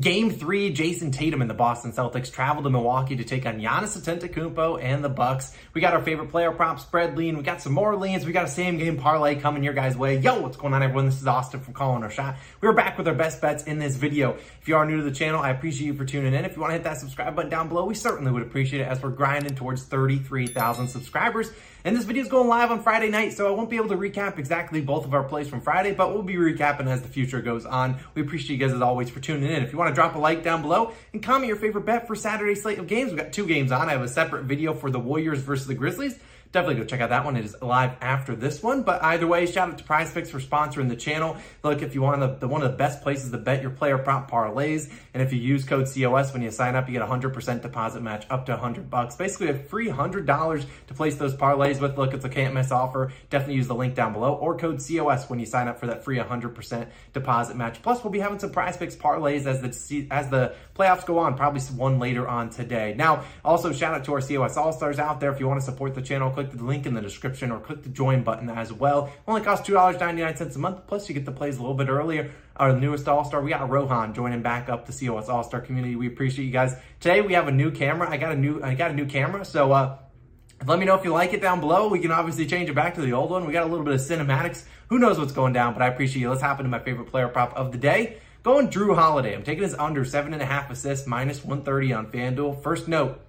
Game three, Jayson Tatum and the Boston Celtics travel to Milwaukee to take on Giannis Antetokounmpo and the Bucks. We got our favorite player prop spread lean. We got some more leans. We got a same game parlay coming your guys' way. Yo, what's going on, everyone? This is Austin from Calling Our Shot. We're back with our best bets in this video. If you are new to the channel, I appreciate you for tuning in. If you want to hit that subscribe button down below, we certainly would appreciate it as we're grinding towards 33,000 subscribers. And this video is going live on Friday night, so I won't be able to recap exactly both of our plays from Friday, but we'll be recapping as the future goes on. We appreciate you guys as always for tuning in. If you want to drop a like down below and comment your favorite bet for Saturday's slate of games, we've got two games on. I have a separate video for the Warriors versus the Grizzlies definitely go check out that one. It is live after this one. But either way, shout out to Prize Picks for sponsoring the channel. Look, if you want the, the, one of the best places to bet your player prop parlays, and if you use code COS when you sign up, you get a 100% deposit match up to 100 bucks. Basically, a free $100 to place those parlays with. Look, it's a can't miss offer. Definitely use the link down below or code COS when you sign up for that free 100% deposit match. Plus, we'll be having some Prize Picks parlays as the as the playoffs go on. Probably one later on today. Now, also shout out to our COS All Stars out there. If you want to support the channel, click the link in the description or click the join button as well. It only costs $2.99 a month. Plus, you get the plays a little bit earlier. Our newest All Star, we got Rohan joining back up the COS All Star community. We appreciate you guys. Today we have a new camera. I got a new I got a new camera, so uh, let me know if you like it down below. We can obviously change it back to the old one. We got a little bit of cinematics. Who knows what's going down, but I appreciate you. Let's hop into my favorite player prop of the day. Going Jrue Holiday. I'm taking his under seven and a half assists, minus 130 on FanDuel. First note,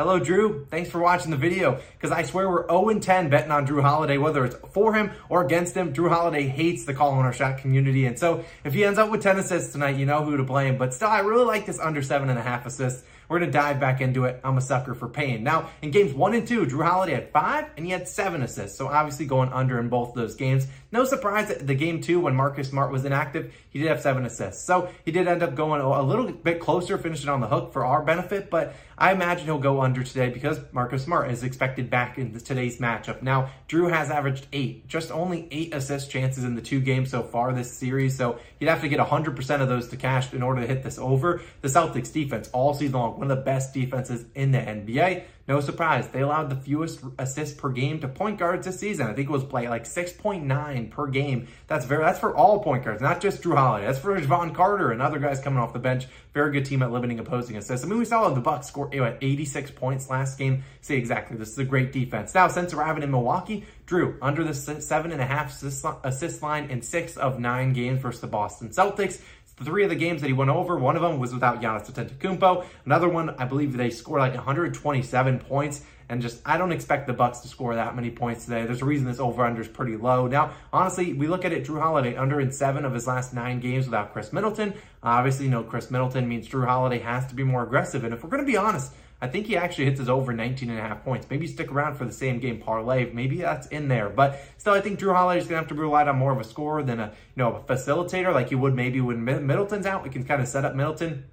Hello, Jrue. Thanks for watching the video because I swear we're 0 10 betting on Jrue Holiday, whether it's for him or against him. Jrue Holiday hates the call on our shot community. And so if he ends up with 10 assists tonight, you know who to blame. But still, I really like this under seven and a half assists. We're going to dive back into it. I'm a sucker for pain. Now, in games one and two, Jrue Holiday had five and he had seven assists. So obviously going under in both of those games. No surprise that the game two, when Marcus Smart was inactive, he did have seven assists. So he did end up going a little bit closer, finishing on the hook for our benefit. But I imagine he'll go under today because Marcus Smart is expected back in today's matchup. Now, Jrue has averaged eight, just only eight assist chances in the two games so far this series. So he'd have to get 100% of those to cash in order to hit this over. The Celtics defense all season long, one of the best defenses in the NBA. No surprise, they allowed the fewest assists per game to point guards this season. I think it was play like 6.9 per game. That's very that's for all point guards, not just Jrue Holiday. That's for Jevon Carter and other guys coming off the bench. Very good team at limiting opposing assists. I mean, we saw the Bucks score you know, at 86 points last game. See exactly, this is a great defense. Now, since arriving in Milwaukee, Jrue under the seven and a half assist line in six of nine games versus the Boston Celtics three of the games that he went over, one of them was without Giannis Antetokounmpo. Another one, I believe they scored like 127 points. And just, I don't expect the Bucks to score that many points today. There's a reason this over-under is pretty low. Now, honestly, we look at it, Jrue Holiday under in seven of his last nine games without Khris Middleton. Obviously, you know, Khris Middleton means Jrue Holiday has to be more aggressive. And if we're going to be honest, I think he actually hits his over 19 and a half points. Maybe stick around for the same game parlay. Maybe that's in there. But still, I think Jrue Holiday is going to have to rely on more of a scorer than a, you know, a facilitator like you would maybe when Middleton's out. We can kind of set up Middleton.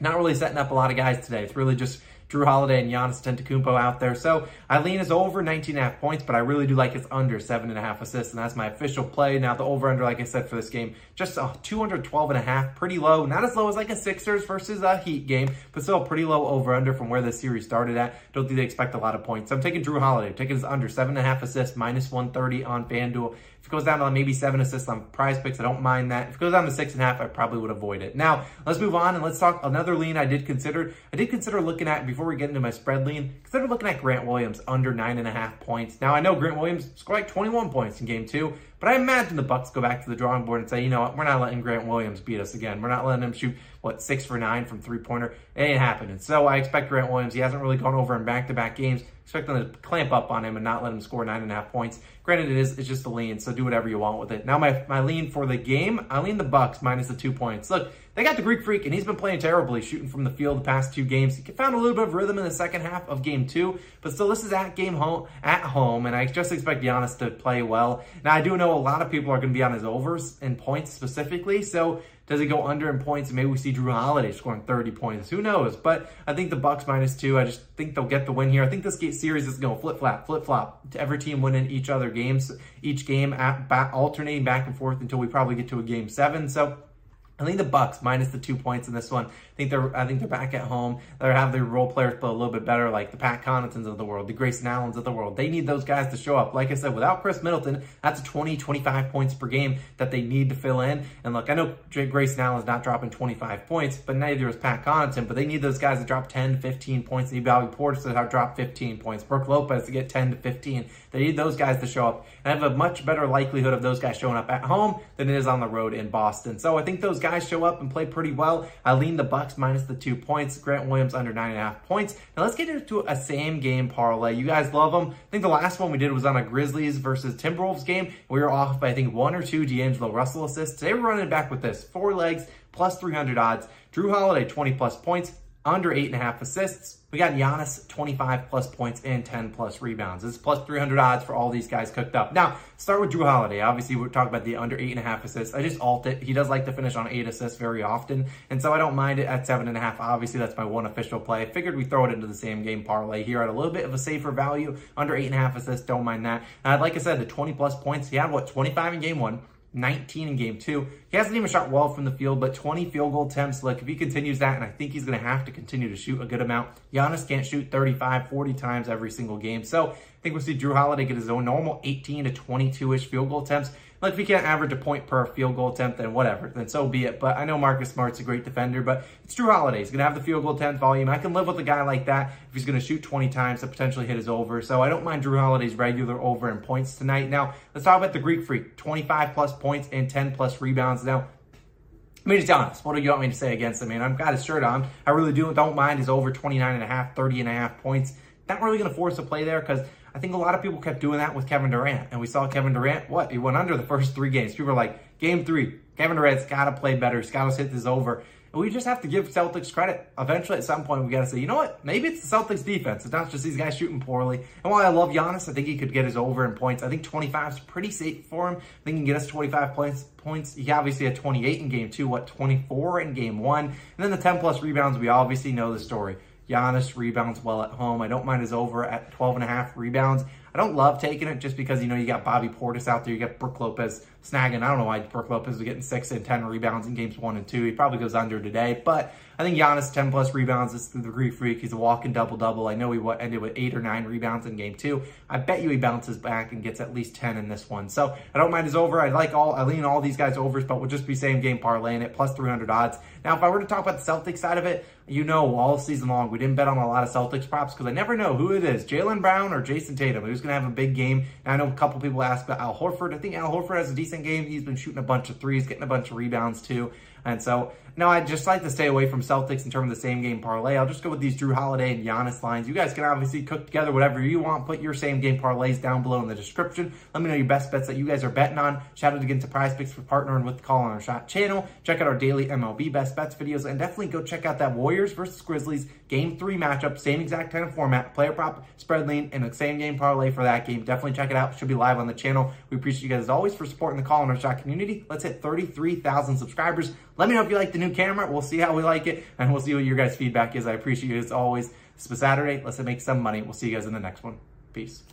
Not really setting up a lot of guys today. It's really just Jrue Holiday and Giannis Antetokounmpo out there. So Eileen is over 19 and a half points, but I really do like his under seven and a half assists, and that's my official play. Now the over under, like I said, for this game, just a 212 and a half, pretty low. Not as low as like a Sixers versus a Heat game, but still pretty low over under from where the series started at. Don't think they expect a lot of points. So I'm taking Jrue Holiday, I'm taking his under seven and a half assists, minus 130 on FanDuel. If it goes down to maybe seven assists on prize picks, I don't mind that. If it goes down to six and a half, I probably would avoid it. Now, let's move on and let's talk another lean I did consider. I did consider looking at, before we get into my spread lean, consider looking at Grant Williams under nine and a half points. Now, I know Grant Williams scored like 21 points in game two, but I imagine the Bucks go back to the drawing board and say, you know what, we're not letting Grant Williams beat us again. We're not letting him shoot, what, six for nine from three pointer. It ain't happening. So I expect Grant Williams, he hasn't really gone over in back to back games. Expect them to clamp up on him and not let him score nine and a half points. Granted, it is it's just a lean, so do whatever you want with it. Now, my, my lean for the game, I lean the Bucks minus the two points. Look, they got the Greek Freak, and he's been playing terribly, shooting from the field the past two games. He found a little bit of rhythm in the second half of game two, but still, this is at game home at home, and I just expect Giannis to play well. Now, I do know a lot of people are going to be on his overs and points specifically, so does it go under in points? Maybe we see Jrue Holiday scoring 30 points. Who knows? But I think the Bucks minus two. I just think they'll get the win here. I think this series is going to flip flop, flip flop. Every team winning each other games, each game at, alternating back and forth until we probably get to a game seven. So I think the Bucks minus the two points in this one. I think they're I think they're back at home. They have their role players play a little bit better, like the Pat Connaughtons of the world, the Grayson Allens of the world. They need those guys to show up. Like I said, without Khris Middleton, that's 20, 25 points per game that they need to fill in. And look, I know Grayson Allen's not dropping 25 points, but neither is Pat Connaughton. But they need those guys to drop 10, 15 points. They need Bobby Portis to drop 15 points. Brook Lopez to get 10 to 15. They need those guys to show up. And I have a much better likelihood of those guys showing up at home than it is on the road in Boston. So I think those guys show up and play pretty well. I lean the Bucks minus the two points. Grant Williams under nine and a half points. Now let's get into a same game parlay. You guys love them. I think the last one we did was on a Grizzlies versus Timberwolves game. We were off by I think one or two D'Angelo Russell assists. Today we're running back with this four legs plus 300 odds. Jrue Holiday 20 plus points under eight and a half assists. We got Giannis 25 plus points and 10 plus rebounds. This is plus 300 odds for all these guys cooked up. Now, start with Jrue Holiday. Obviously, we're talking about the under eight and a half assists. I just alt it. He does like to finish on eight assists very often, and so I don't mind it at seven and a half. Obviously, that's my one official play. I figured we throw it into the same game parlay here at a little bit of a safer value. Under eight and a half assists, don't mind that. And like I said, the 20 plus points, he had what, 25 in game one. 19 in game two. He hasn't even shot well from the field, but 20 field goal attempts. Look, if he continues that, and I think he's going to have to continue to shoot a good amount, Giannis can't shoot 35, 40 times every single game. So I think we'll see Jrue Holiday get his own normal 18 to 22 ish field goal attempts. Like, if he can't average a point per field goal attempt, then whatever, then so be it. But I know Marcus Smart's a great defender, but it's Jrue Holiday. He's going to have the field goal attempt volume. I can live with a guy like that if he's going to shoot 20 times to potentially hit his over. So I don't mind Jrue Holiday's regular over in points tonight. Now, let's talk about the Greek Freak 25 plus points and 10 plus rebounds. Now, I mean, it's honest. What do you want me to say against him, man? I've got his shirt on. I really do don't mind his over 29 and a half, 30 and a half points. Not really going to force a play there because I think a lot of people kept doing that with Kevin Durant. And we saw Kevin Durant, what? He went under the first three games. People were like, game three, Kevin Durant's got to play better. He's got to hit this over. And we just have to give Celtics credit. Eventually, at some point, we got to say, you know what? Maybe it's the Celtics defense. It's not just these guys shooting poorly. And while I love Giannis, I think he could get his over in points. I think 25 is pretty safe for him. I think he can get us 25 points. Points. He obviously had 28 in game two. What 24 in game one? And then the 10 plus rebounds. We obviously know the story. Giannis rebounds well at home. I don't mind his over at 12 and a half rebounds. I don't love taking it just because, you know, you got Bobby Portis out there. You got Brook Lopez snagging. I don't know why Brook Lopez is getting six and 10 rebounds in games one and two. He probably goes under today, but I think Giannis 10 plus rebounds is the Greek Freak. He's a walking double double. I know he ended with eight or nine rebounds in game two. I bet you he bounces back and gets at least 10 in this one. So I don't mind his over. I like all, I lean all these guys overs, but we'll just be same game parlaying it plus 300 odds. Now, if I were to talk about the Celtics side of it, you know, all season long, we didn't bet on a lot of Celtics props because I never know who it is, Jaylen Brown or Jayson Tatum, who's going to have a big game. And I know a couple people ask about Al Horford. I think Al Horford has a decent game. He's been shooting a bunch of threes, getting a bunch of rebounds too. And so, no, I just like to stay away from Celtics in terms of the same game parlay. I'll just go with these Jrue Holiday and Giannis lines. You guys can obviously cook together whatever you want. Put your same game parlays down below in the description. Let me know your best bets that you guys are betting on. Shout out again to Prize Picks for partnering with the Call on Our Shot channel. Check out our daily MLB best bets videos and definitely go check out that Warriors versus Grizzlies game three matchup. Same exact kind of format, player prop, spread lean, and the same game parlay for that game. Definitely check it out. Should be live on the channel. We appreciate you guys as always for supporting the Call on Our Shot community. Let's hit 33,000 subscribers. Let me know if you like the new camera. We'll see how we like it, and we'll see what your guys' feedback is. I appreciate it as always. It's Saturday. Let's make some money. We'll see you guys in the next one. Peace.